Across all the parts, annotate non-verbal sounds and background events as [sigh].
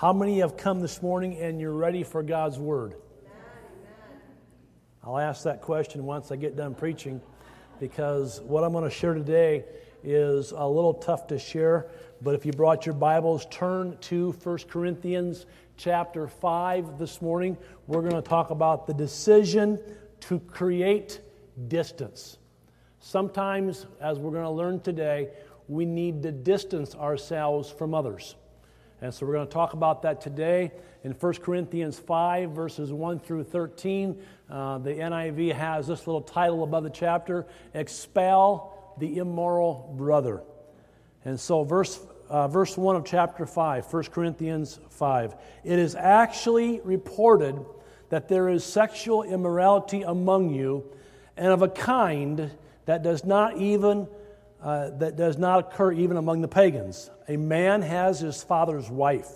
How many have come this morning and you're ready for God's Word? I'll ask that question once I get done preaching because what I'm going to share today is a little tough to share. But if you brought your Bibles, turn to 1 Corinthians chapter 5 this morning. We're going to talk about the decision to create distance. Sometimes, as we're going to learn today, we need to distance ourselves from others. And so we're going to talk about that today in 1 Corinthians 5, verses 1 through 13. Uh, the NIV has this little title above the chapter Expel the Immoral Brother. And so, verse, uh, verse 1 of chapter 5, 1 Corinthians 5. It is actually reported that there is sexual immorality among you, and of a kind that does not even uh, that does not occur even among the pagans. A man has his father's wife,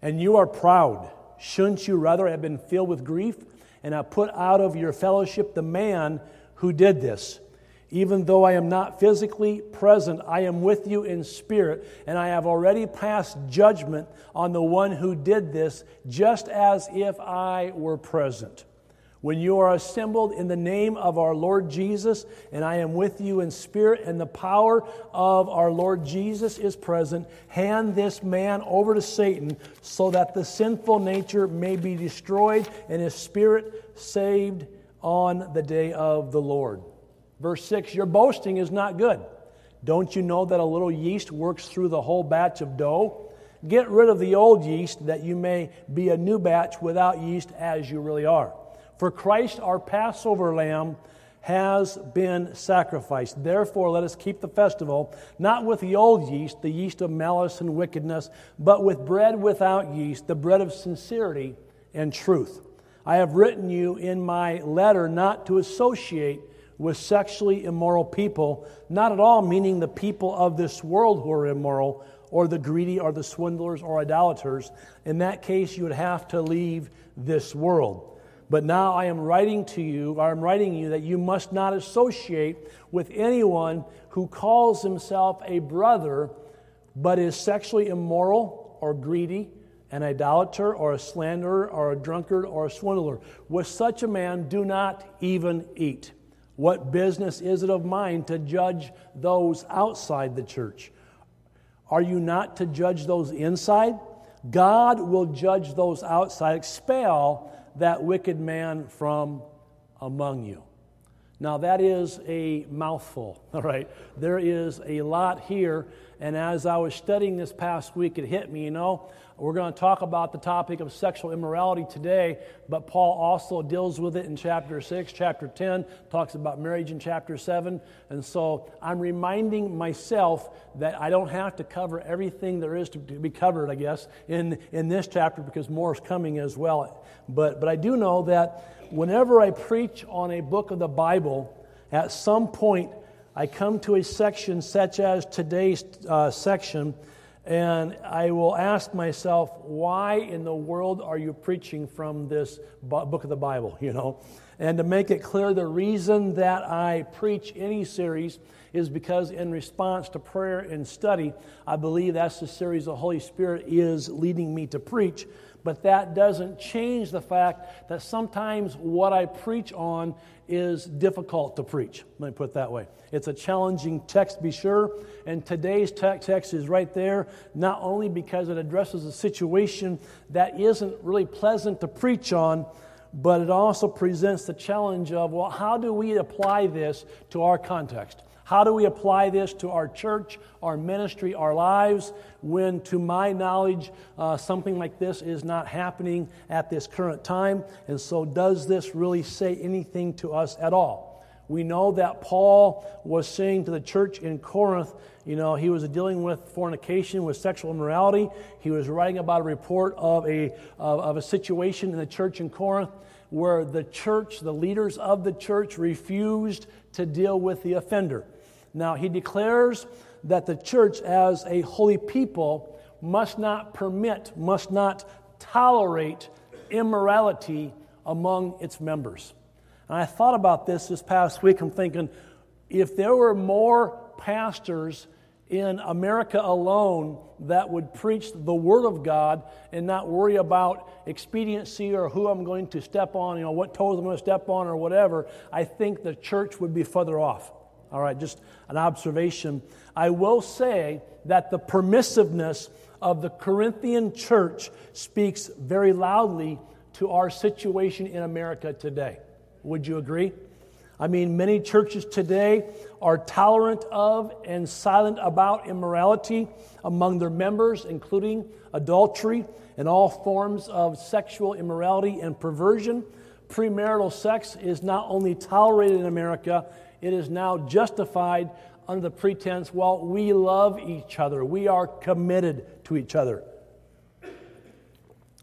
and you are proud. Shouldn't you rather have been filled with grief and have put out of your fellowship the man who did this? Even though I am not physically present, I am with you in spirit, and I have already passed judgment on the one who did this, just as if I were present. When you are assembled in the name of our Lord Jesus, and I am with you in spirit, and the power of our Lord Jesus is present, hand this man over to Satan so that the sinful nature may be destroyed and his spirit saved on the day of the Lord. Verse 6 Your boasting is not good. Don't you know that a little yeast works through the whole batch of dough? Get rid of the old yeast that you may be a new batch without yeast as you really are. For Christ, our Passover lamb, has been sacrificed. Therefore, let us keep the festival, not with the old yeast, the yeast of malice and wickedness, but with bread without yeast, the bread of sincerity and truth. I have written you in my letter not to associate with sexually immoral people, not at all meaning the people of this world who are immoral, or the greedy, or the swindlers, or idolaters. In that case, you would have to leave this world. But now I am writing to you, or I'm writing you that you must not associate with anyone who calls himself a brother, but is sexually immoral or greedy, an idolater or a slanderer or a drunkard or a swindler. With such a man, do not even eat. What business is it of mine to judge those outside the church? Are you not to judge those inside? God will judge those outside. Expel that wicked man from among you. Now, that is a mouthful, [laughs] all right? There is a lot here. And as I was studying this past week, it hit me, you know, we're going to talk about the topic of sexual immorality today, but Paul also deals with it in chapter 6. Chapter 10 talks about marriage in chapter 7. And so I'm reminding myself that I don't have to cover everything there is to be covered, I guess, in, in this chapter because more is coming as well. But, but I do know that whenever I preach on a book of the Bible, at some point I come to a section such as today's uh, section and I will ask myself, why in the world are you preaching from this book of the Bible, [laughs] you know? And to make it clear, the reason that I preach any series is because, in response to prayer and study, I believe that's the series the Holy Spirit is leading me to preach. But that doesn't change the fact that sometimes what I preach on is difficult to preach. Let me put it that way. It's a challenging text, be sure. And today's text is right there, not only because it addresses a situation that isn't really pleasant to preach on, but it also presents the challenge of, well, how do we apply this to our context? How do we apply this to our church, our ministry, our lives, when, to my knowledge, uh, something like this is not happening at this current time? And so, does this really say anything to us at all? We know that Paul was saying to the church in Corinth, you know, he was dealing with fornication, with sexual immorality. He was writing about a report of a, of, of a situation in the church in Corinth where the church, the leaders of the church, refused to deal with the offender. Now, he declares that the church, as a holy people, must not permit, must not tolerate immorality among its members. And I thought about this this past week. I'm thinking, if there were more pastors in America alone that would preach the Word of God and not worry about expediency or who I'm going to step on, you know, what toes I'm going to step on or whatever, I think the church would be further off. All right, just an observation. I will say that the permissiveness of the Corinthian church speaks very loudly to our situation in America today. Would you agree? I mean, many churches today are tolerant of and silent about immorality among their members, including adultery and all forms of sexual immorality and perversion. Premarital sex is not only tolerated in America, it is now justified under the pretense, well, we love each other, we are committed to each other.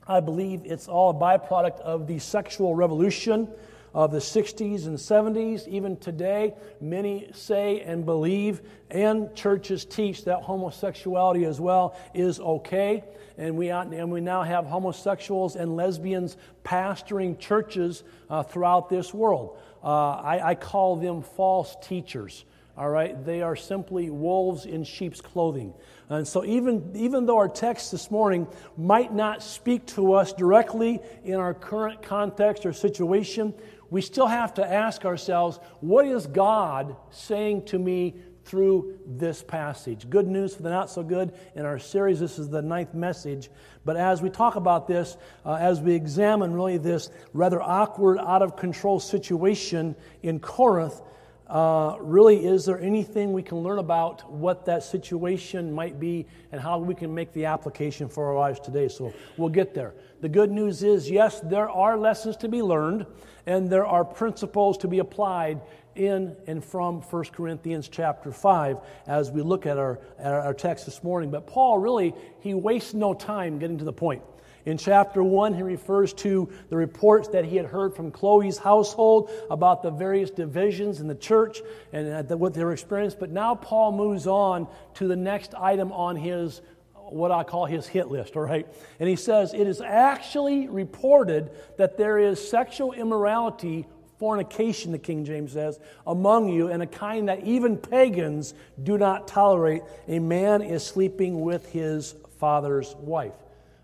I believe it's all a byproduct of the sexual revolution of the 60s and 70s. Even today, many say and believe, and churches teach that homosexuality as well is okay. And we, and we now have homosexuals and lesbians pastoring churches uh, throughout this world. Uh, I, I call them false teachers. All right, they are simply wolves in sheep's clothing. And so, even, even though our text this morning might not speak to us directly in our current context or situation, we still have to ask ourselves what is God saying to me through this passage? Good news for the not so good. In our series, this is the ninth message. But as we talk about this, uh, as we examine really this rather awkward, out of control situation in Corinth, uh, really, is there anything we can learn about what that situation might be and how we can make the application for our lives today? So we'll get there. The good news is yes, there are lessons to be learned and there are principles to be applied in and from 1 Corinthians chapter 5 as we look at our, at our text this morning. But Paul really, he wastes no time getting to the point. In chapter 1, he refers to the reports that he had heard from Chloe's household about the various divisions in the church and uh, what they were experiencing. But now Paul moves on to the next item on his what I call his hit list, all right? And he says, It is actually reported that there is sexual immorality, fornication, the King James says, among you, and a kind that even pagans do not tolerate. A man is sleeping with his father's wife.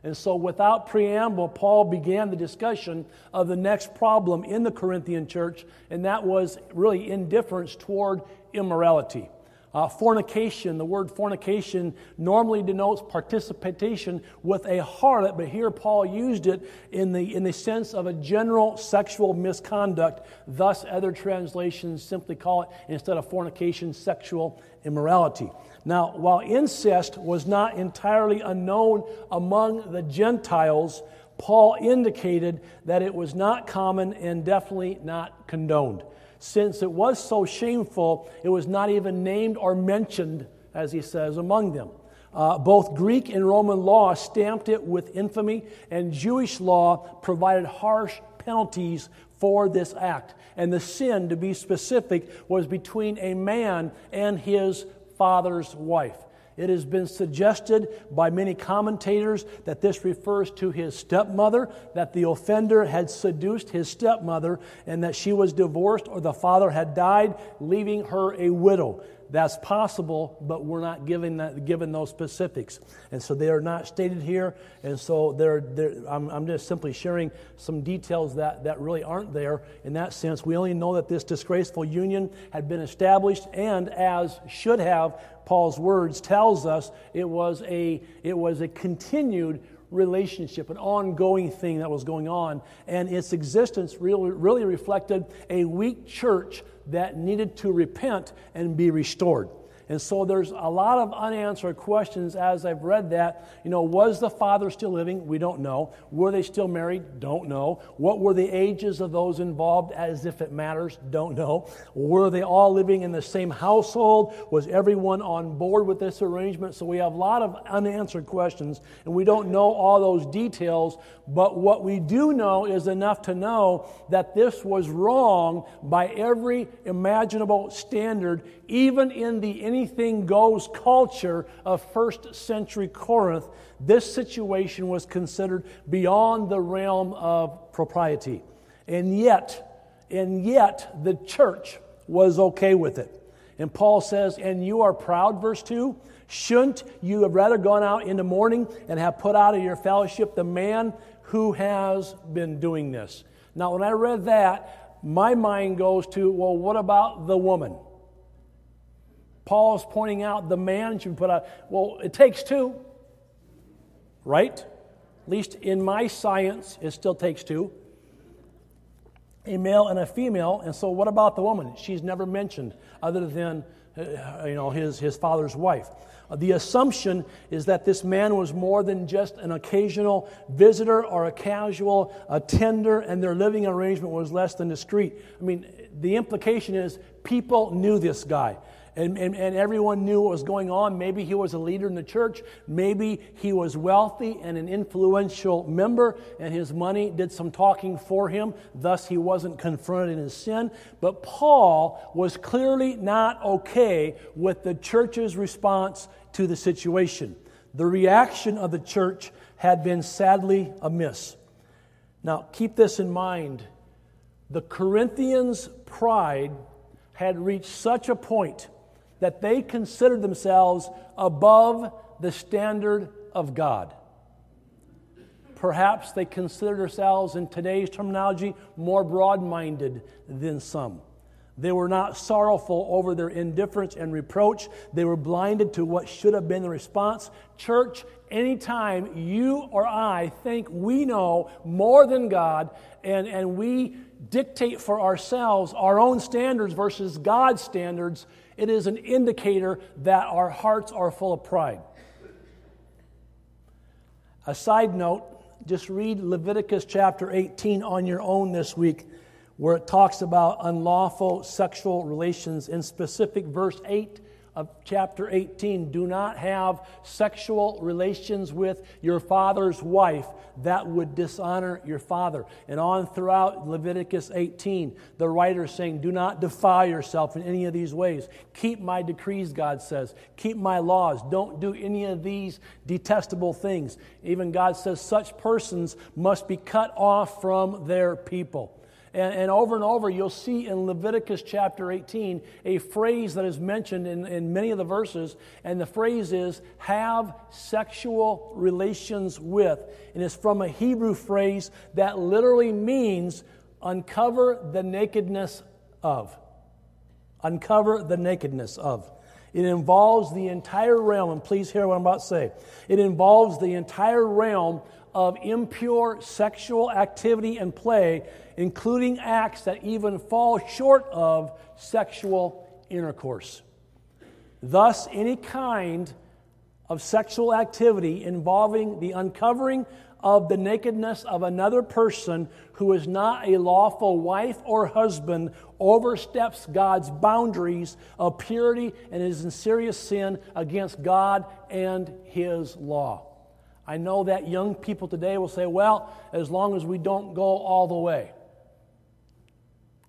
And so, without preamble, Paul began the discussion of the next problem in the Corinthian church, and that was really indifference toward immorality. Uh, fornication, the word fornication normally denotes participation with a harlot, but here Paul used it in the, in the sense of a general sexual misconduct. Thus, other translations simply call it, instead of fornication, sexual immorality. Now, while incest was not entirely unknown among the Gentiles, Paul indicated that it was not common and definitely not condoned. Since it was so shameful, it was not even named or mentioned, as he says, among them. Uh, both Greek and Roman law stamped it with infamy, and Jewish law provided harsh penalties for this act. And the sin, to be specific, was between a man and his father's wife. It has been suggested by many commentators that this refers to his stepmother, that the offender had seduced his stepmother, and that she was divorced or the father had died, leaving her a widow. That's possible, but we're not given, that, given those specifics. And so they are not stated here. And so they're, they're, I'm, I'm just simply sharing some details that, that really aren't there in that sense. We only know that this disgraceful union had been established, and as should have, Paul's words tells us it was a, it was a continued relationship, an ongoing thing that was going on. And its existence really, really reflected a weak church that needed to repent and be restored. And so there's a lot of unanswered questions as I've read that. You know, was the father still living? We don't know. Were they still married? Don't know. What were the ages of those involved as if it matters? Don't know. Were they all living in the same household? Was everyone on board with this arrangement? So we have a lot of unanswered questions and we don't know all those details, but what we do know is enough to know that this was wrong by every imaginable standard, even in the anything goes culture of first century Corinth. This situation was considered beyond the realm of propriety. And yet, and yet, the church was okay with it. And Paul says, And you are proud, verse 2, Shouldn't you have rather gone out in the morning and have put out of your fellowship the man who has been doing this? Now, when I read that, my mind goes to, well, what about the woman? Paul's pointing out the man should put out, well, it takes two, right? At least in my science, it still takes two a male and a female. And so, what about the woman? She's never mentioned other than uh, you know, his, his father's wife. Uh, the assumption is that this man was more than just an occasional visitor or a casual attender, and their living arrangement was less than discreet. I mean, the implication is people knew this guy and, and, and everyone knew what was going on. Maybe he was a leader in the church. Maybe he was wealthy and an influential member, and his money did some talking for him. Thus, he wasn't confronted in his sin. But Paul was clearly not okay with the church's response to the situation. The reaction of the church had been sadly amiss. Now, keep this in mind. The Corinthians' pride had reached such a point that they considered themselves above the standard of God. Perhaps they considered themselves, in today's terminology, more broad minded than some. They were not sorrowful over their indifference and reproach. They were blinded to what should have been the response. Church, anytime you or I think we know more than God and, and we dictate for ourselves our own standards versus God's standards, it is an indicator that our hearts are full of pride. A side note just read Leviticus chapter 18 on your own this week, where it talks about unlawful sexual relations. In specific, verse 8 of chapter 18 do not have sexual relations with your father's wife that would dishonor your father. And on throughout leviticus 18 the writer is saying do not defile yourself in any of these ways. Keep my decrees god says. Keep my laws. Don't do any of these detestable things. Even god says such persons must be cut off from their people and, and, over and over, you'll see in Leviticus chapter 18 a phrase that is mentioned in, in many of the verses, and the phrase is have sexual relations with. And it's from a Hebrew phrase that literally means uncover the nakedness of. Uncover the nakedness of. It involves the entire realm, and please hear what I'm about to say. It involves the entire realm of impure sexual activity and play, including acts that even fall short of sexual intercourse. Thus, any kind of sexual activity involving the uncovering of the nakedness of another person who is not a lawful wife or husband oversteps God's boundaries of purity and is in serious sin against God and His law. I know that young people today will say, well, as long as we don't go all the way.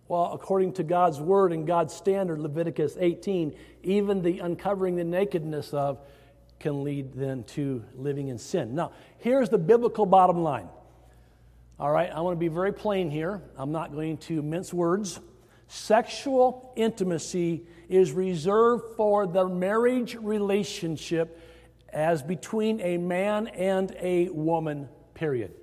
Well, according to God's word and God's standard, Leviticus 18, even the uncovering the nakedness of can lead then to living in sin. Now, here's the biblical bottom line. All right, I want to be very plain here. I'm not going to mince words. Sexual intimacy is reserved for the marriage relationship as between a man and a woman, period.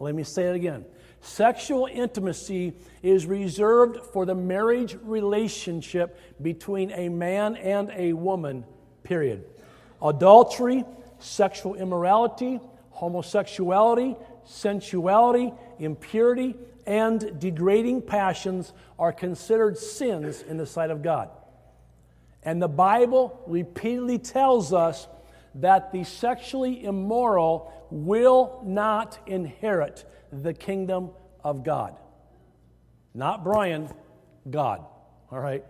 Let me say it again. Sexual intimacy is reserved for the marriage relationship between a man and a woman, period. Adultery, sexual immorality, homosexuality, sensuality, impurity, and degrading passions are considered sins in the sight of God. And the Bible repeatedly tells us that the sexually immoral will not inherit the kingdom of God. Not Brian, God. All right?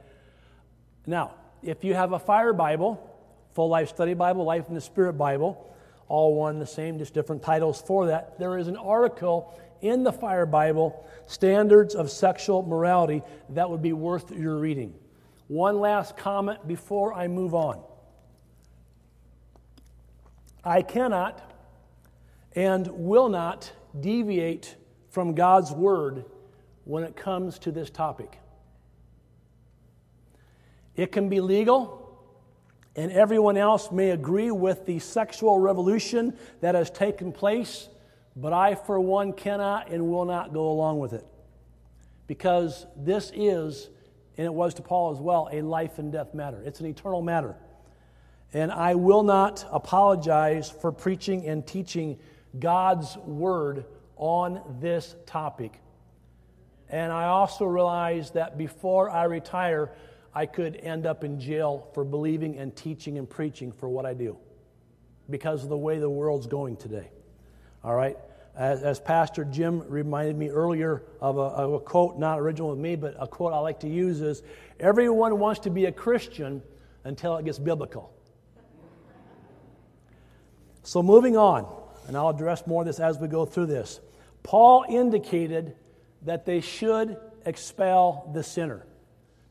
Now, if you have a fire Bible, full life study Bible, life in the Spirit Bible, all one the same, just different titles for that, there is an article in the fire Bible, Standards of Sexual Morality, that would be worth your reading. One last comment before I move on. I cannot and will not deviate from God's word when it comes to this topic. It can be legal, and everyone else may agree with the sexual revolution that has taken place, but I, for one, cannot and will not go along with it. Because this is, and it was to Paul as well, a life and death matter. It's an eternal matter. And I will not apologize for preaching and teaching God's word on this topic. And I also realize that before I retire, I could end up in jail for believing and teaching and preaching for what I do because of the way the world's going today. All right? As, as Pastor Jim reminded me earlier of a, of a quote, not original with me, but a quote I like to use is Everyone wants to be a Christian until it gets biblical. So, moving on, and I'll address more of this as we go through this. Paul indicated that they should expel the sinner.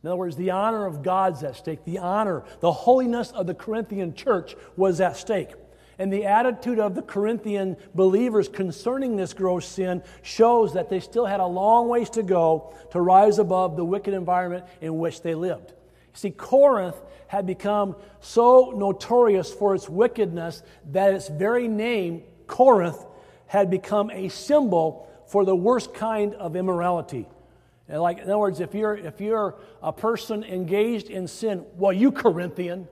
In other words, the honor of God's at stake. The honor, the holiness of the Corinthian church was at stake. And the attitude of the Corinthian believers concerning this gross sin shows that they still had a long ways to go to rise above the wicked environment in which they lived. See, Corinth had become so notorious for its wickedness that its very name, Corinth, had become a symbol for the worst kind of immorality. And like, in other words, if you're, if you're a person engaged in sin, well, you Corinthian.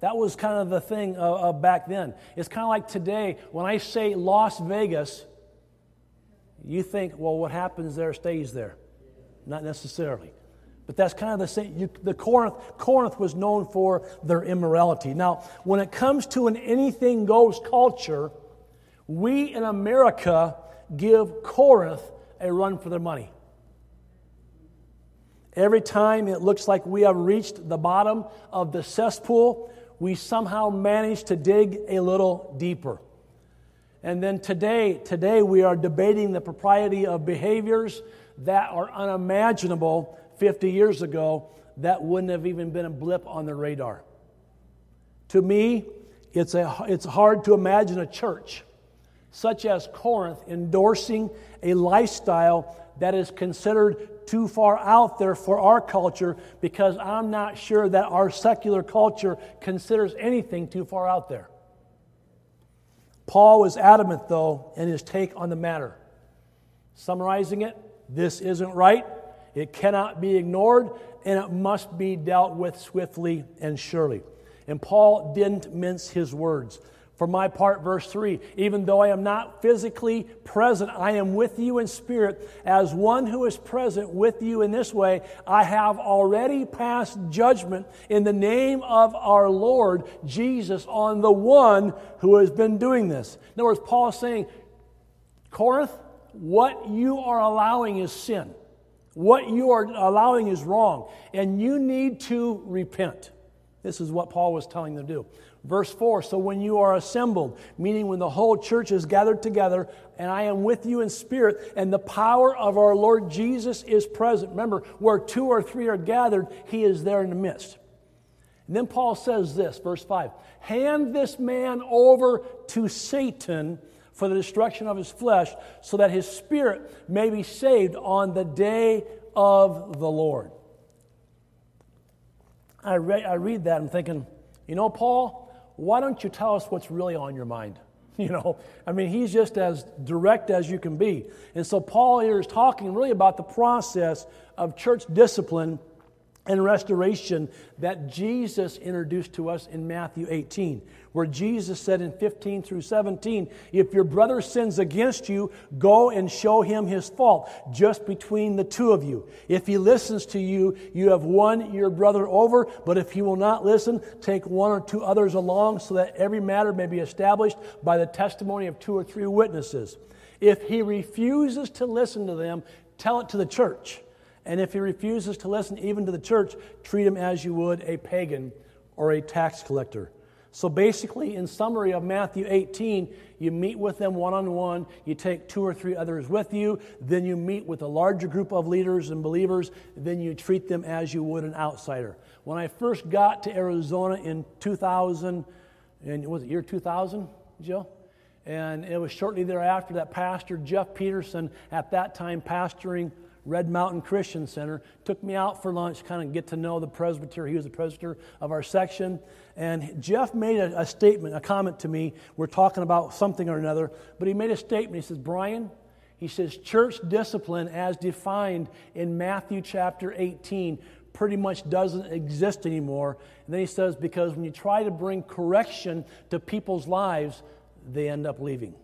That was kind of the thing uh, uh, back then. It's kind of like today, when I say Las Vegas, you think, well, what happens there stays there. Not necessarily. But that's kind of the same. You, the Corinth, Corinth was known for their immorality. Now, when it comes to an anything goes culture, we in America give Corinth a run for their money. Every time it looks like we have reached the bottom of the cesspool, we somehow manage to dig a little deeper. And then today, today we are debating the propriety of behaviors that are unimaginable 50 years ago that wouldn't have even been a blip on the radar. To me, it's, a, it's hard to imagine a church such as Corinth endorsing a lifestyle that is considered too far out there for our culture because I'm not sure that our secular culture considers anything too far out there. Paul was adamant, though, in his take on the matter. Summarizing it, this isn't right, it cannot be ignored, and it must be dealt with swiftly and surely. And Paul didn't mince his words. For my part, verse 3 even though I am not physically present, I am with you in spirit. As one who is present with you in this way, I have already passed judgment in the name of our Lord Jesus on the one who has been doing this. In other words, Paul is saying, Corinth, what you are allowing is sin. What you are allowing is wrong, and you need to repent. This is what Paul was telling them to do. Verse 4 So when you are assembled, meaning when the whole church is gathered together, and I am with you in spirit, and the power of our Lord Jesus is present. Remember, where two or three are gathered, he is there in the midst. And then Paul says this, verse 5 Hand this man over to Satan for the destruction of his flesh, so that his spirit may be saved on the day of the Lord. I, re- I read that, I'm thinking, you know, Paul, why don't you tell us what's really on your mind? [laughs] You know, I mean, he's just as direct as you can be. And so Paul here is talking really about the process of church discipline and restoration that Jesus introduced to us in Matthew 18, where Jesus said in 15 through 17, If your brother sins against you, go and show him his fault, just between the two of you. If he listens to you, you have won your brother over, but if he will not listen, take one or two others along, so that every matter may be established by the testimony of two or three witnesses. If he refuses to listen to them, tell it to the church. And if he refuses to listen even to the church, treat him as you would a pagan or a tax collector. So basically, in summary of Matthew 18, you meet with them one on one, you take two or three others with you, then you meet with a larger group of leaders and believers, then you treat them as you would an outsider. When I first got to Arizona in 2000, and was it year 2000, Jill? And it was shortly thereafter that Pastor Jeff Peterson, at that time pastoring Red Mountain Christian Center, took me out for lunch, kind of get to know the presbyter. He was the presbyter of our section. And Jeff made a, a statement, a comment to me. We're talking about something or another, but he made a statement. He says, Brian, he says, church discipline as defined in Matthew chapter 18 pretty much doesn't exist anymore. And then he says, because when you try to bring correction to people's lives, they end up leaving.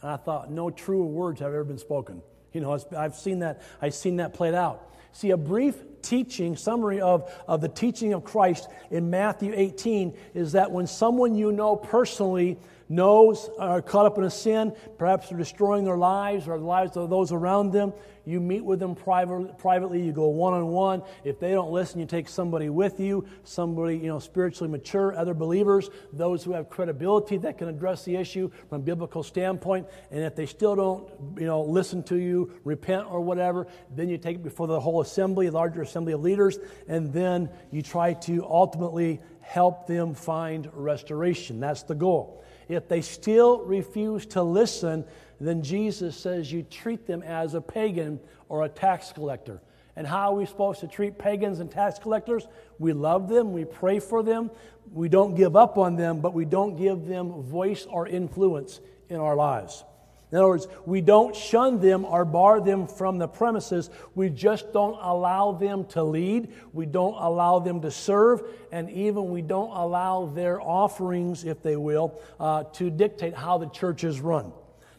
And I thought, no truer words have ever been spoken. You know, I've seen that, I've seen that played out. See, a brief teaching, summary of, of the teaching of Christ in Matthew 18 is that when someone you know personally knows are caught up in a sin, perhaps they're destroying their lives or the lives of those around them, you meet with them private, privately, you go one on one. If they don't listen, you take somebody with you, somebody, you know, spiritually mature, other believers, those who have credibility that can address the issue from a biblical standpoint. And if they still don't, you know, listen to you, repent or whatever, then you take it before the whole assembly, larger assembly of leaders, and then you try to ultimately help them find restoration. That's the goal. If they still refuse to listen, then Jesus says you treat them as a pagan or a tax collector. And how are we supposed to treat pagans and tax collectors? We love them, we pray for them, we don't give up on them, but we don't give them voice or influence in our lives. In other words, we don't shun them or bar them from the premises. We just don't allow them to lead. We don't allow them to serve. And even we don't allow their offerings, if they will, uh, to dictate how the church is run.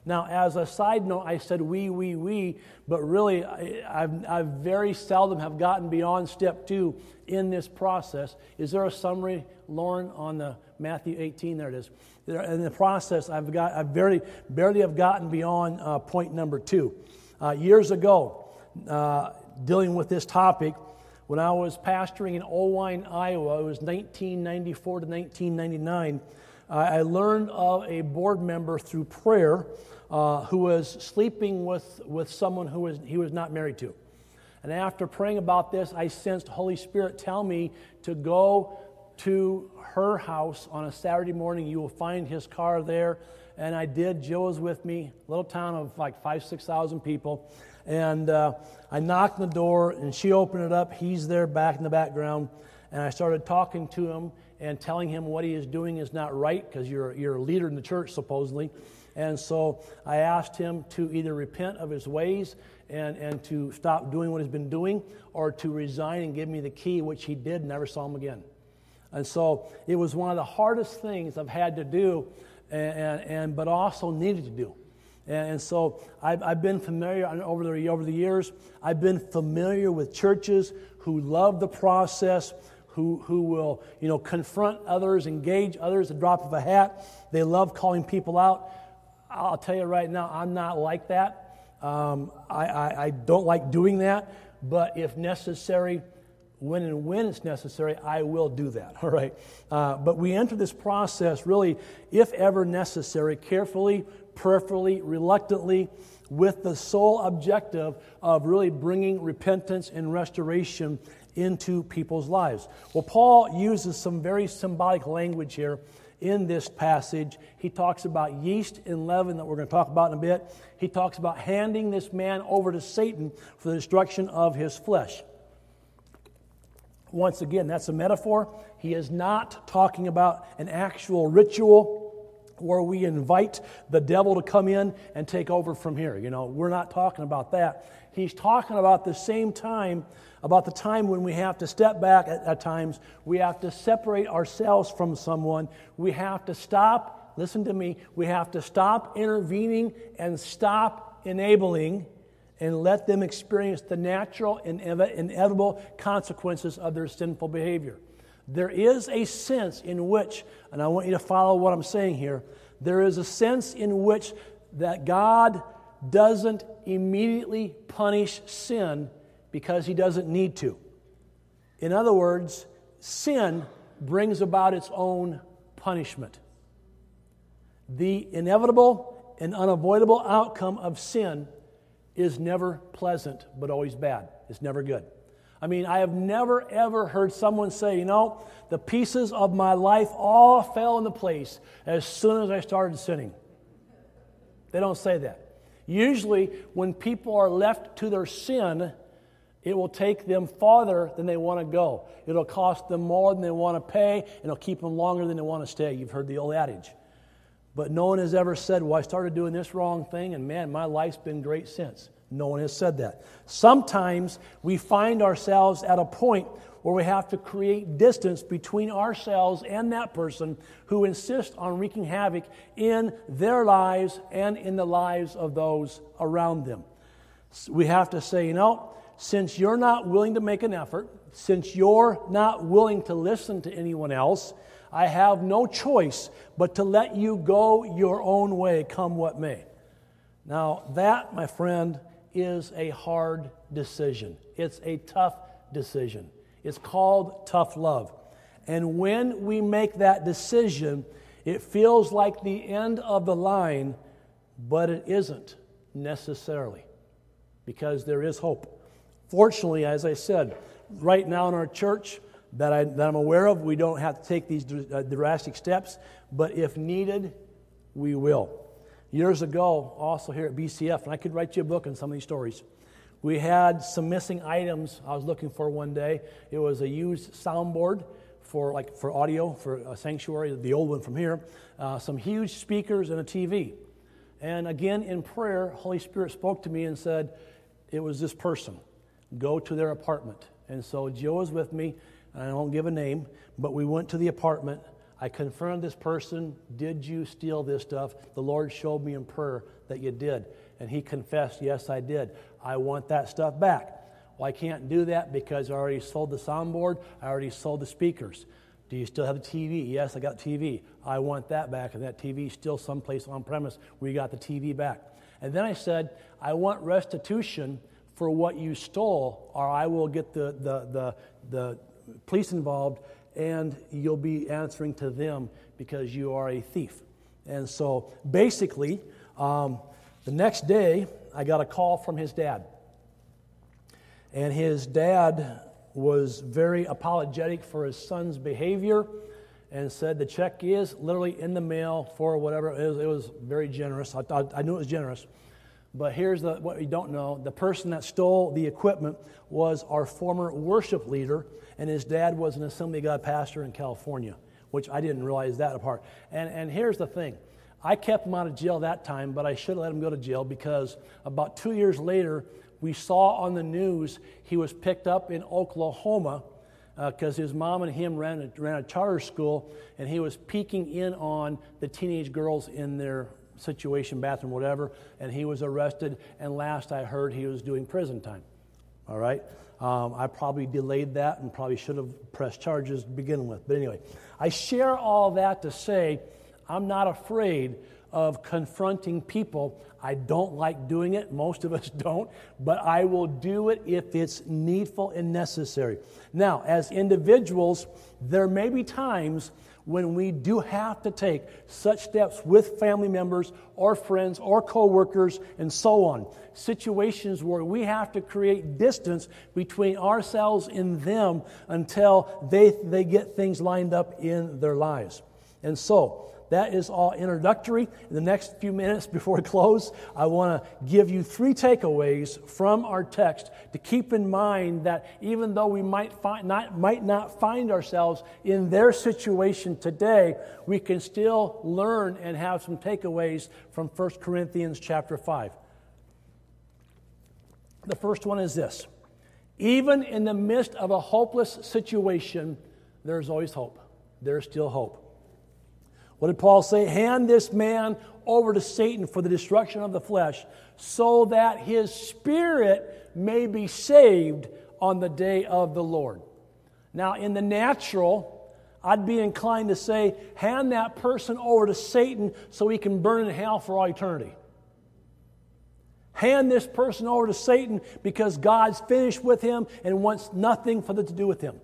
Now, as a side note, I said we, we, we, but really, I, have I've very seldom have gotten beyond step two in this process. Is there a summary, Lauren, on the Matthew 18? There it is in the process, I've, got, I barely, barely have gotten beyond uh, point number two. Uh, years ago, uh, dealing with this topic, when I was pastoring in Oelwein, Iowa, it was 1994 to 1999, I learned of a board member through prayer uh, who was sleeping with, with someone who was, he was not married to. And after praying about this, I sensed Holy Spirit tell me to go to her house on a Saturday morning. You will find his car there. And I did. Jill was with me, little town of like five, 6,000 people. And uh, I knocked on the door, and she opened it up. He's there back in the background. And I started talking to him and telling him what he is doing is not right because you're, you're a leader in the church, supposedly. And so I asked him to either repent of his ways and, and to stop doing what he's been doing or to resign and give me the key, which he did, never saw him again. And so it was one of the hardest things I've had to do, and, and, and but also needed to do. And, and so I've, I've, been familiar over the, over the years, I've been familiar with churches who love the process, who, who will you know, confront others, engage others, a drop of a hat. They love calling people out. I'll tell you right now, I'm not like that. Um, I, I, I don't like doing that, but if necessary, when and when it's necessary, I will do that. [laughs] All right. Uh, but we enter this process really, if ever necessary, carefully, prayerfully, reluctantly, with the sole objective of really bringing repentance and restoration into people's lives. Well, Paul uses some very symbolic language here in this passage. He talks about yeast and leaven that we're going to talk about in a bit. He talks about handing this man over to Satan for the destruction of his flesh. Once again, that's a metaphor. He is not talking about an actual ritual where we invite the devil to come in and take over from here. You know, we're not talking about that. He's talking about the same time, about the time when we have to step back at, at times. We have to separate ourselves from someone. We have to stop, listen to me, we have to stop intervening and stop enabling and let them experience the natural and inevitable consequences of their sinful behavior. There is a sense in which, and I want you to follow what I'm saying here, there is a sense in which that God doesn't immediately punish sin because he doesn't need to. In other words, sin brings about its own punishment. The inevitable and unavoidable outcome of sin is never pleasant, but always bad. It's never good. I mean, I have never ever heard someone say, you know, the pieces of my life all fell into place as soon as I started sinning. They don't say that. Usually, when people are left to their sin, it will take them farther than they want to go. It'll cost them more than they want to pay, and it'll keep them longer than they want to stay. You've heard the old adage. But no one has ever said, Well, I started doing this wrong thing, and man, my life's been great since. No one has said that. Sometimes we find ourselves at a point where we have to create distance between ourselves and that person who insists on wreaking havoc in their lives and in the lives of those around them. We have to say, you know, since you're not willing to make an effort, since you're not willing to listen to anyone else, I have no choice but to let you go your own way, come what may. Now, that, my friend, is a hard decision. It's a tough decision. It's called tough love. And when we make that decision, it feels like the end of the line, but it isn't necessarily because there is hope. Fortunately, as I said, right now in our church that, I, that I'm aware of, we don't have to take these uh, drastic steps, but if needed, we will. Years ago, also here at BCF, and I could write you a book on some of these stories. We had some missing items I was looking for one day. It was a used soundboard for like for audio for a sanctuary, the old one from here, uh, some huge speakers and a TV. And again in prayer, Holy Spirit spoke to me and said, "It was this person. Go to their apartment." And so Joe was with me, I won't give a name, but we went to the apartment. I confronted this person. Did you steal this stuff? The Lord showed me in prayer that you did. And he confessed, Yes, I did. I want that stuff back. Well, I can't do that because I already sold the soundboard, I already sold the speakers. Do you still have the TV? Yes, I got TV. I want that back, and that TV is still someplace on premise We got the TV back. And then I said, I want restitution for what you stole, or I will get the, the, the, the police involved and you'll be answering to them because you are a thief. And so basically, um, the next day, I got a call from his dad. And his dad was very apologetic for his son's behavior and said the check is literally in the mail for whatever. It was, it was very generous. I, thought, I knew it was generous. But here's the, what you don't know the person that stole the equipment was our former worship leader, and his dad was an Assembly of God pastor in California, which I didn't realize that apart. And, and here's the thing I kept him out of jail that time, but I should have let him go to jail because about two years later, we saw on the news he was picked up in Oklahoma because uh, his mom and him ran a, ran a charter school, and he was peeking in on the teenage girls in their situation, bathroom, whatever, and he was arrested. And last I heard, he was doing prison time. All right? Um, I probably delayed that and probably should have pressed charges to begin with. But anyway, I share all that to say I'm not afraid of confronting people. I don't like doing it. Most of us [laughs] don't. But I will do it if it's needful and necessary. Now, as individuals, there may be times when we do have to take such steps with family members or friends or coworkers and so on. Situations where we have to create distance between ourselves and them until they, they get things lined up in their lives. And so, that is all introductory. In the next few minutes before we close, I want to give you three takeaways from our text to keep in mind that even though we might, not, might not find ourselves in their situation today, we can still learn and have some takeaways from 1 Corinthians chapter 5. The first one is this even in the midst of a hopeless situation, there's always hope. There's still hope. What did Paul say? Hand this man over to Satan for the destruction of the flesh, so that his spirit may be saved on the day of the Lord. Now, in the natural, I'd be inclined to say, hand that person over to Satan so he can burn in hell for all eternity. Hand this person over to Satan because God's finished with him and wants nothing for them to do with him.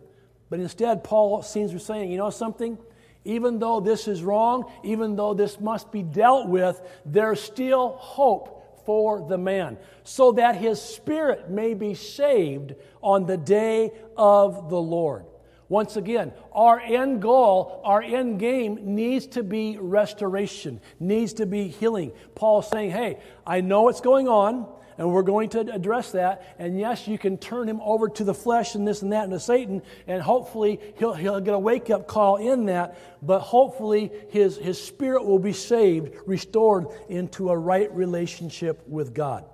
But instead, Paul seems to be saying, you know something? Even though this is wrong, even though this must be dealt with, there's still hope for the man, so that his spirit may be saved on the day of the Lord. Once again, our end goal, our end game needs to be restoration, needs to be healing. Paul's saying, hey, I know what's going on, and we're going to address that. And yes, you can turn him over to the flesh and this and that and to Satan, and hopefully he'll, he'll get a wake up call in that, but hopefully his, his spirit will be saved, restored into a right relationship with God.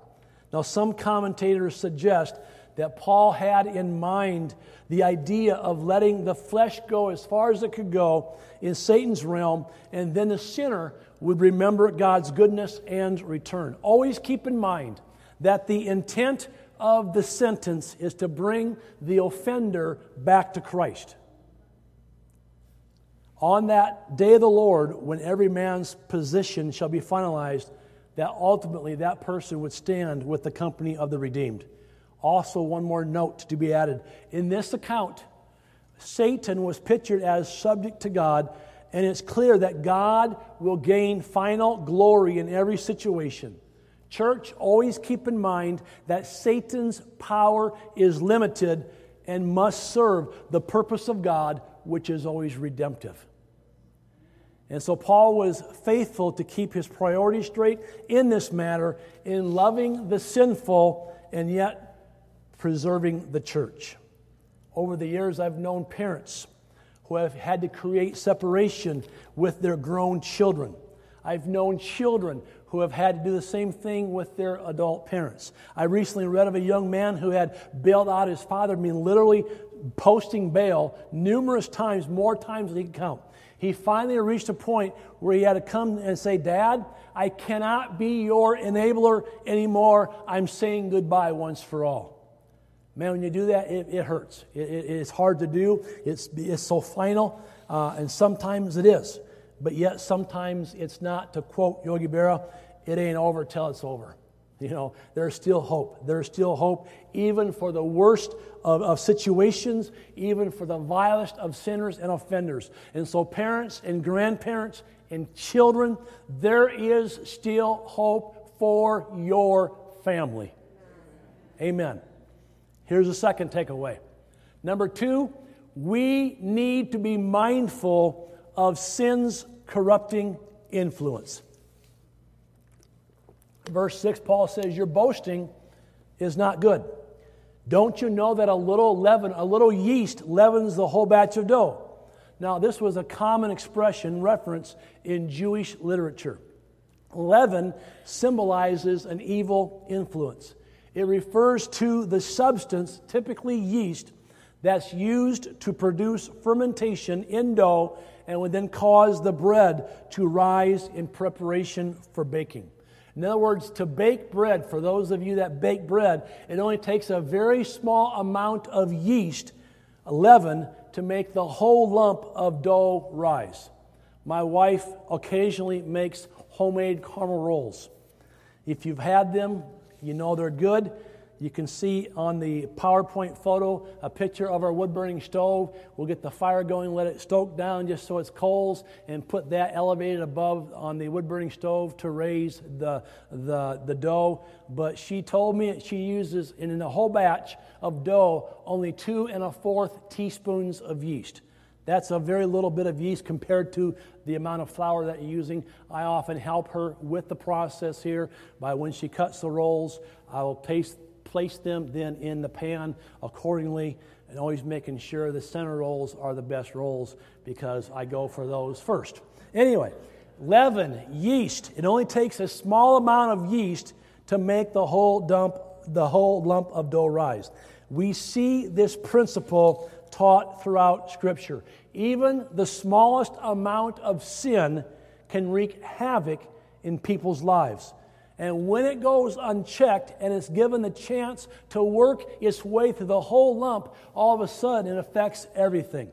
Now, some commentators suggest that Paul had in mind the idea of letting the flesh go as far as it could go in Satan's realm, and then the sinner would remember God's goodness and return. Always keep in mind that the intent of the sentence is to bring the offender back to Christ. On that day of the Lord, when every man's position shall be finalized, that ultimately that person would stand with the company of the redeemed. Also, one more note to be added. In this account, Satan was pictured as subject to God, and it's clear that God will gain final glory in every situation. Church, always keep in mind that Satan's power is limited and must serve the purpose of God, which is always redemptive. And so Paul was faithful to keep his priorities straight in this matter, in loving the sinful and yet preserving the church. Over the years, I've known parents who have had to create separation with their grown children. I've known children who have had to do the same thing with their adult parents. I recently read of a young man who had bailed out his father, I mean, literally posting bail numerous times, more times than he could count. He finally reached a point where he had to come and say, Dad, I cannot be your enabler anymore. I'm saying goodbye once for all. Man, when you do that, it, it hurts. It, it, it's hard to do. It's, it's so final, uh, and sometimes it is. But yet, sometimes it's not. To quote Yogi Berra, it ain't over till it's over. You know, there's still hope. There's still hope, even for the worst of, of situations, even for the vilest of sinners and offenders. And so, parents and grandparents and children, there is still hope for your family. Amen. Here's the second takeaway. Number two, we need to be mindful of sin's corrupting influence. Verse 6, Paul says, Your boasting is not good. Don't you know that a little leaven, a little yeast leavens the whole batch of dough? Now, this was a common expression, reference in Jewish literature. Leaven symbolizes an evil influence. It refers to the substance, typically yeast, that's used to produce fermentation in dough and would then cause the bread to rise in preparation for baking. In other words, to bake bread, for those of you that bake bread, it only takes a very small amount of yeast, leaven, to make the whole lump of dough rise. My wife occasionally makes homemade caramel rolls. If you've had them, you know they're good. You can see on the PowerPoint photo a picture of our wood burning stove. We'll get the fire going, let it stoke down just so it's coals, and put that elevated above on the wood burning stove to raise the, the, the dough. But she told me she uses, in a whole batch of dough, only two and a fourth teaspoons of yeast. That's a very little bit of yeast compared to the amount of flour that you're using. I often help her with the process here by when she cuts the rolls, I will place, place them then in the pan accordingly and always making sure the center rolls are the best rolls because I go for those first. Anyway, leaven, yeast. It only takes a small amount of yeast to make the whole dump, the whole lump of dough rise. We see this principle taught throughout Scripture. Even the smallest amount of sin can wreak havoc in people's lives. And when it goes unchecked and it's given the chance to work its way through the whole lump, all of a sudden it affects everything.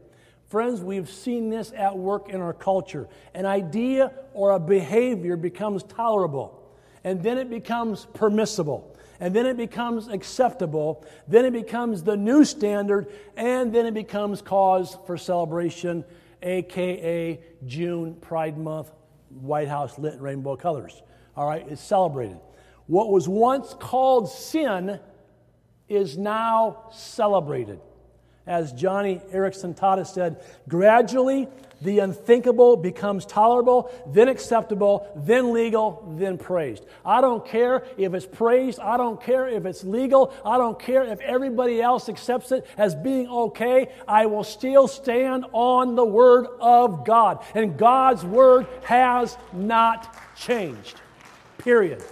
Friends, we've seen this at work in our culture. An idea or a behavior becomes tolerable, and then it becomes permissible and then it becomes acceptable, then it becomes the new standard, and then it becomes cause for celebration, aka June Pride Month, White House lit rainbow colors. All right, it's celebrated. What was once called sin is now celebrated. As Joni Eareckson Tada said, gradually the unthinkable becomes tolerable, then acceptable, then legal, then praised. I don't care if it's praised. I don't care if it's legal. I don't care if everybody else accepts it as being okay. I will still stand on the Word of God. And God's Word has not changed. Period.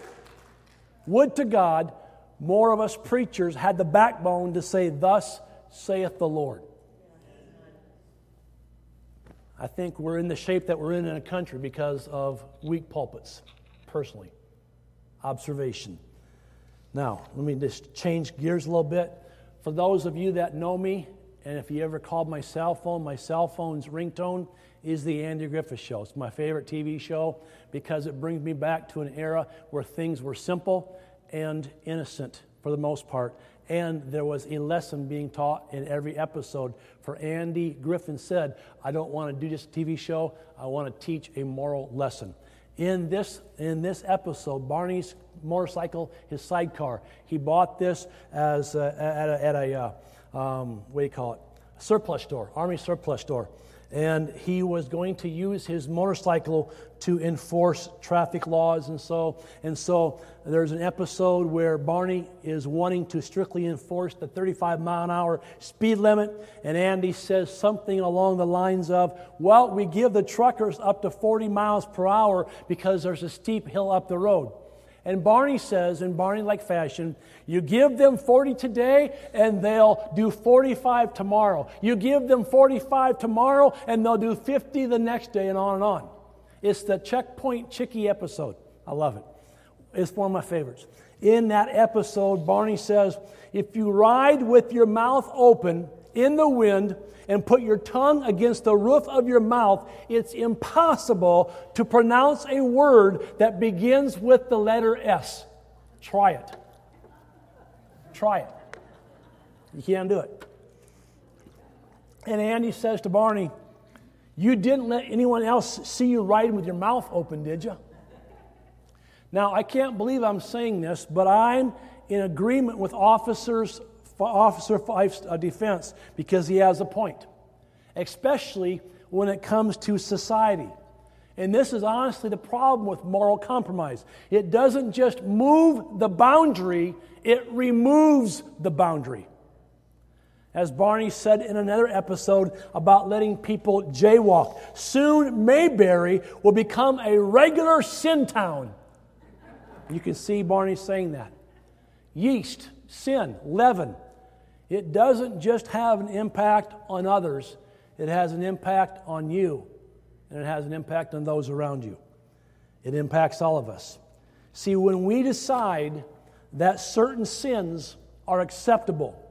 Would to God more of us preachers had the backbone to say, Thus saith the Lord. I think we're in the shape that we're in in a country because of weak pulpits, personally. Observation. Now, let me just change gears a little bit. For those of you that know me, and if you ever called my cell phone, my cell phone's ringtone is The Andy Griffith Show. It's my favorite TV show because it brings me back to an era where things were simple and innocent for the most part and there was a lesson being taught in every episode. For Andy Griffith said, I don't want to do this TV show, I want to teach a moral lesson. In this, in this episode, Barney's motorcycle, his sidecar, he bought this as a, at a, at a uh, um, what do you call it? Surplus store, Army surplus store and he was going to use his motorcycle to enforce traffic laws and so and so there's an episode where barney is wanting to strictly enforce the 35 mile an hour speed limit. And andy says something along the lines of well we give the truckers up to 40 miles per hour because there's a steep hill up the road and Barney says, in Barney like fashion, you give them 40 today and they'll do 45 tomorrow. You give them 45 tomorrow and they'll do 50 the next day and on and on. It's the Checkpoint Chickie episode. I love it. It's one of my favorites. In that episode, Barney says, if you ride with your mouth open in the wind, and put your tongue against the roof of your mouth, it's impossible to pronounce a word that begins with the letter S. Try it. Try it. You can't do it. And Andy says to Barney, You didn't let anyone else see you riding with your mouth open, did you? Now, I can't believe I'm saying this, but I'm in agreement with officers Officer Fife's uh, defense because he has a point, especially when it comes to society. And this is honestly the problem with moral compromise. It doesn't just move the boundary, it removes the boundary. As Barney said in another episode about letting people jaywalk, soon Mayberry will become a regular sin town. You can see Barney saying that. Yeast, sin, leaven, it doesn't just have an impact on others, it has an impact on you, and it has an impact on those around you. It impacts all of us. See, when we decide that certain sins are acceptable,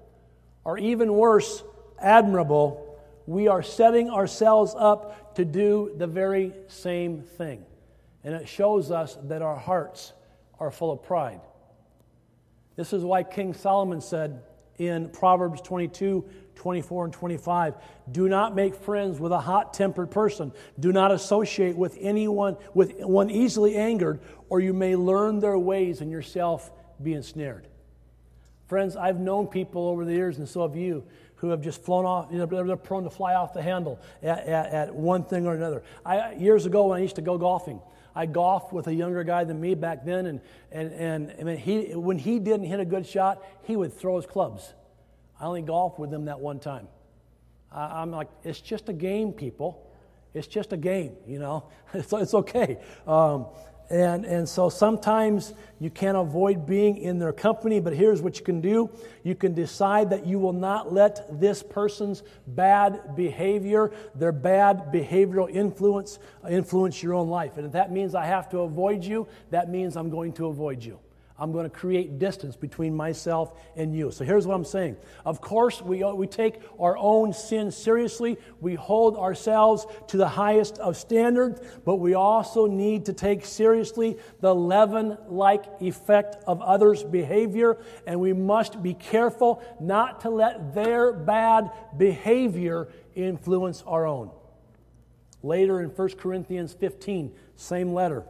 or even worse, admirable, we are setting ourselves up to do the very same thing. And it shows us that our hearts are full of pride. This is why King Solomon said, in Proverbs 22, 24, and 25. Do not make friends with a hot tempered person. Do not associate with anyone, with one easily angered, or you may learn their ways and yourself be ensnared. Friends, I've known people over the years, and so have you, who have just flown off, you know, they're prone to fly off the handle at, at, at one thing or another. I, years ago, when I used to go golfing, I golfed with a younger guy than me back then, and, and, and I mean, he, when he didn't hit a good shot, he would throw his clubs. I only golfed with him that one time. I, I'm like, it's just a game, people. It's just a game, you know. [laughs] It's, it's okay. Um, and, and so sometimes you can't avoid being in their company, but here's what you can do you can decide that you will not let this person's bad behavior, their bad behavioral influence, influence your own life. And if that means I have to avoid you, that means I'm going to avoid you. I'm going to create distance between myself and you. So here's what I'm saying. Of course, we, uh, we take our own sin seriously. We hold ourselves to the highest of standard, but we also need to take seriously the leaven like effect of others' behavior, and we must be careful not to let their bad behavior influence our own. Later in 1 Corinthians 15, same letter.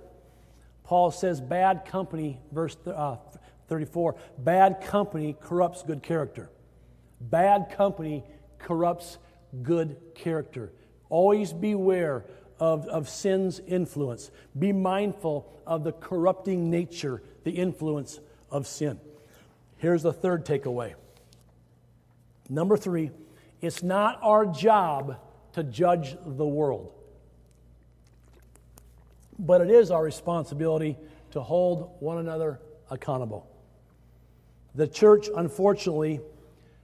Paul says, bad company, verse uh, 34, bad company corrupts good character. Bad company corrupts good character. Always beware of, of sin's influence. Be mindful of the corrupting nature, the influence of sin. Here's the third takeaway. Number three, it's not our job to judge the world, but it is our responsibility to hold one another accountable. The church, unfortunately,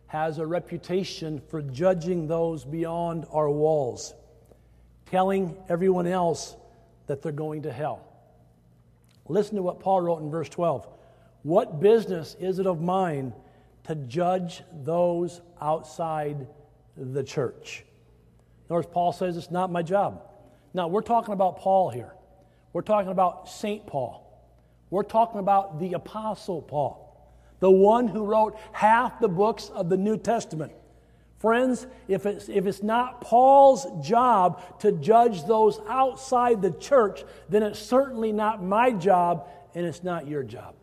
has a reputation for judging those beyond our walls, telling everyone else that they're going to hell. Listen to what Paul wrote in verse 12. What business is it of mine to judge those outside the church? Notice Paul says it's not my job. Now, we're talking about Paul here. We're talking about St. Paul. We're talking about the Apostle Paul, the one who wrote half the books of the New Testament. Friends, if it's, if it's not Paul's job to judge those outside the church, then it's certainly not my job and it's not your job.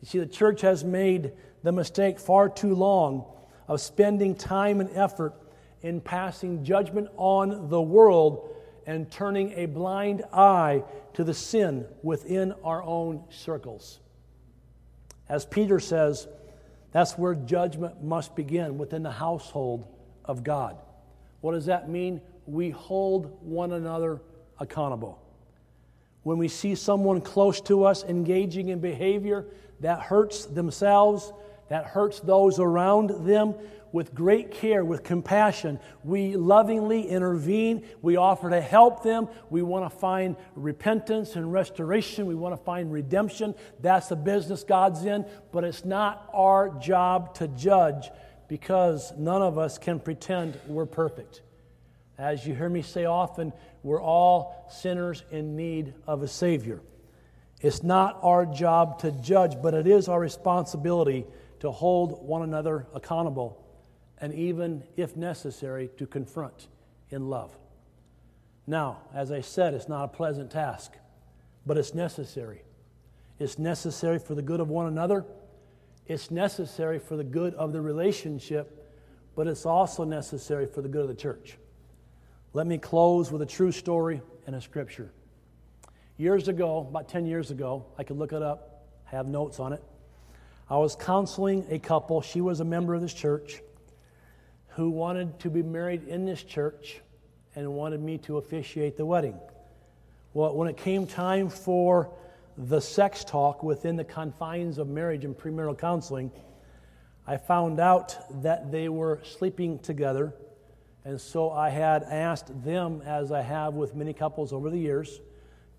You see, the church has made the mistake far too long of spending time and effort in passing judgment on the world and turning a blind eye to the sin within our own circles. As Peter says, that's where judgment must begin within the household of God. What does that mean? We hold one another accountable. When we see someone close to us engaging in behavior that hurts themselves, that hurts those around them, with great care, with compassion, we lovingly intervene. We offer to help them. We want to find repentance and restoration. We want to find redemption. That's the business God's in, but it's not our job to judge because none of us can pretend we're perfect. As you hear me say often, we're all sinners in need of a Savior. It's not our job to judge, but it is our responsibility to hold one another accountable and even, if necessary, to confront in love. Now, as I said, it's not a pleasant task, but it's necessary. It's necessary for the good of one another, it's necessary for the good of the relationship, but it's also necessary for the good of the church. Let me close with a true story and a scripture. Years ago, about 10 years ago, I could look it up, have notes on it. I was counseling a couple. She was a member of this church who wanted to be married in this church and wanted me to officiate the wedding. Well, when it came time for the sex talk within the confines of marriage and premarital counseling, I found out that they were sleeping together. And so I had asked them, as I have with many couples over the years,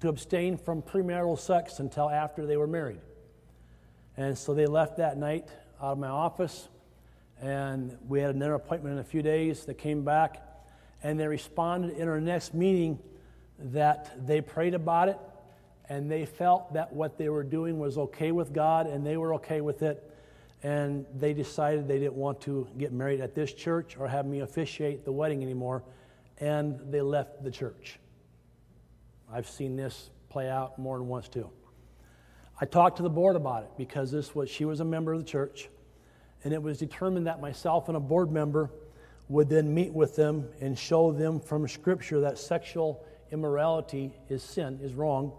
to abstain from premarital sex until after they were married. And so they left that night out of my office and we had another appointment in a few days. They came back and they responded in our next meeting that they prayed about it and they felt that what they were doing was okay with God and they were okay with it. And they decided they didn't want to get married at this church or have me officiate the wedding anymore. And they left the church. I've seen this play out more than once too. I talked to the board about it because this was she was a member of the church and it was determined that myself and a board member would then meet with them and show them from Scripture that sexual immorality is sin, is wrong.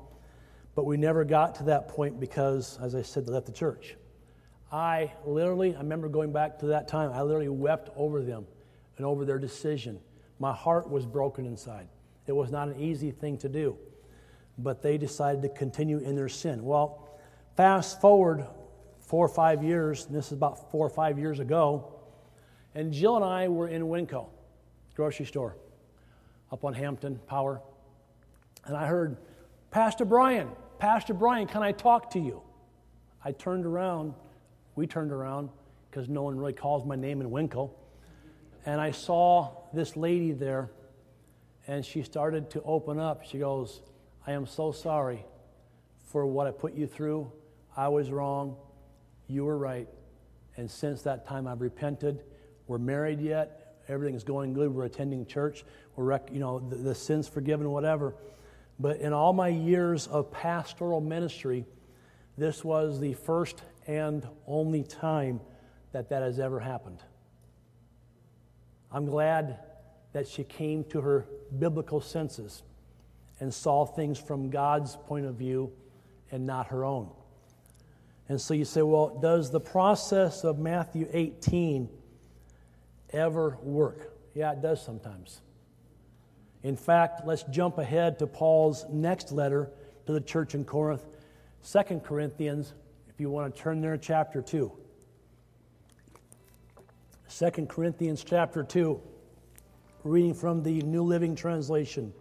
But we never got to that point because, as I said, they left the church. I literally, I remember going back to that time, I literally wept over them and over their decision. My heart was broken inside. It was not an easy thing to do. But they decided to continue in their sin. Well, fast forward four or five years, and this is about four or five years ago, and Jill and I were in Winco, grocery store, up on Hampton Power, and I heard, Pastor Brian, Pastor Brian, can I talk to you? I turned around, we turned around, because no one really calls my name in Winco, and I saw this lady there, and she started to open up. She goes, I am so sorry for what I put you through. I was wrong. You were right. And since that time, I've repented. We're married yet. Everything is going good. We're attending church. We're, rec- you know, the, the sin's forgiven, whatever. But in all my years of pastoral ministry, this was the first and only time that that has ever happened. I'm glad that she came to her biblical senses and saw things from God's point of view and not her own. And so you say, well, does the process of Matthew 18 ever work? Yeah, it does sometimes. In fact, let's jump ahead to Paul's next letter to the church in Corinth, 2 Corinthians, if you want to turn there, chapter 2. 2 Corinthians chapter 2, reading from the New Living Translation.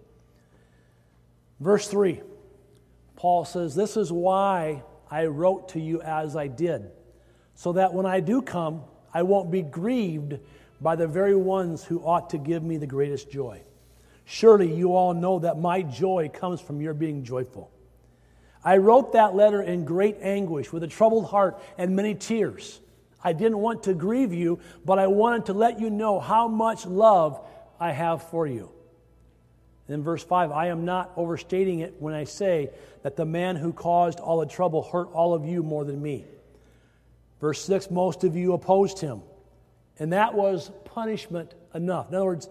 Verse 3, Paul says, This is why I wrote to you as I did, so that when I do come, I won't be grieved by the very ones who ought to give me the greatest joy. Surely you all know that my joy comes from your being joyful. I wrote that letter in great anguish, with a troubled heart and many tears. I didn't want to grieve you, but I wanted to let you know how much love I have for you. In verse 5, I am not overstating it when I say that the man who caused all the trouble hurt all of you more than me. Verse 6, most of you opposed him, and that was punishment enough. In other words,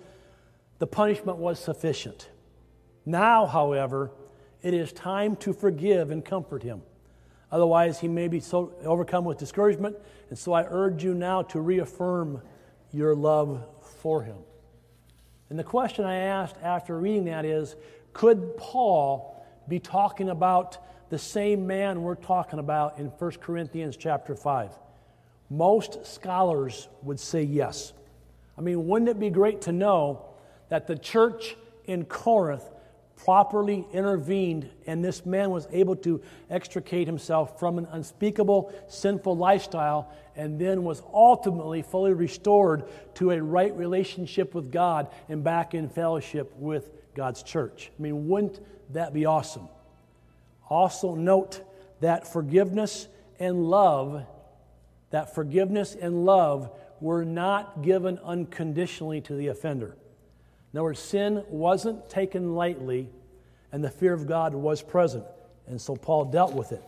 the punishment was sufficient. Now, however, it is time to forgive and comfort him. Otherwise, he may be so overcome with discouragement. And so I urge you now to reaffirm your love for him. And the question I asked after reading that is could Paul be talking about the same man we're talking about in 1 Corinthians chapter 5? Most scholars would say yes. I mean, wouldn't it be great to know that the church in Corinth properly intervened, and this man was able to extricate himself from an unspeakable sinful lifestyle and then was ultimately fully restored to a right relationship with God and back in fellowship with God's church. I mean, wouldn't that be awesome? Also, note that forgiveness and love, that forgiveness and love were not given unconditionally to the offender. In other words, sin wasn't taken lightly, and the fear of God was present. And so Paul dealt with it.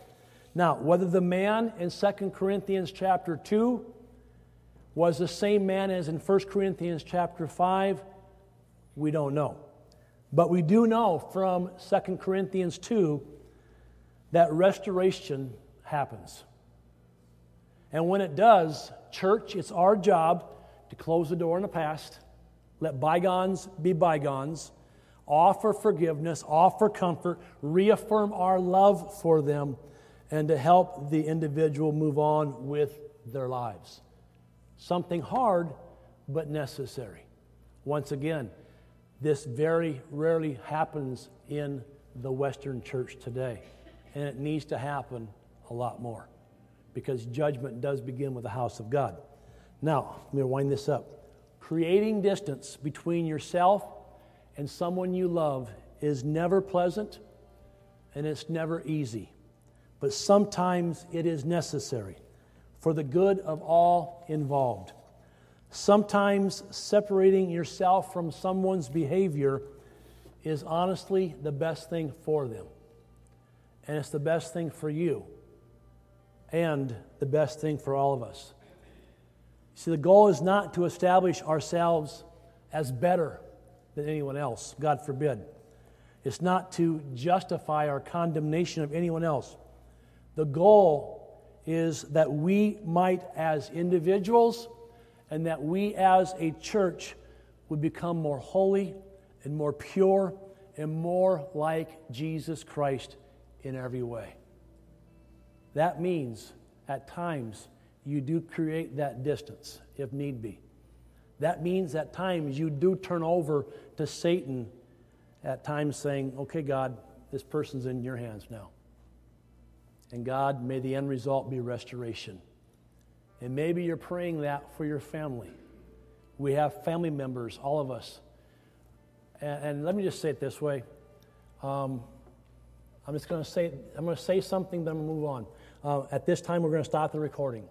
Now, whether the man in 2 Corinthians chapter 2 was the same man as in 1 Corinthians chapter 5, we don't know. But we do know from 2 Corinthians 2 that restoration happens. And when it does, church, it's our job to close the door in the past let bygones be bygones. Offer forgiveness, offer comfort, reaffirm our love for them, and to help the individual move on with their lives. Something hard, but necessary. Once again, this very rarely happens in the Western church today, and it needs to happen a lot more because judgment does begin with the house of God. Now, let me wind this up. Creating distance between yourself and someone you love is never pleasant and it's never easy. But sometimes it is necessary for the good of all involved. Sometimes separating yourself from someone's behavior is honestly the best thing for them. And it's the best thing for you and the best thing for all of us. See, the goal is not to establish ourselves as better than anyone else, God forbid. It's not to justify our condemnation of anyone else. The goal is that we might, as individuals, and that we as a church would become more holy and more pure and more like Jesus Christ in every way. That means, at times, you do create that distance if need be. That means at times you do turn over to Satan at times saying, okay, God, this person's in your hands now. And God, may the end result be restoration. And maybe you're praying that for your family. We have family members, all of us. And, and let me just say it this way. Um, I'm just going to say, I'm going to say something, then I'm going to move on. Uh, at this time, we're going to stop the recording.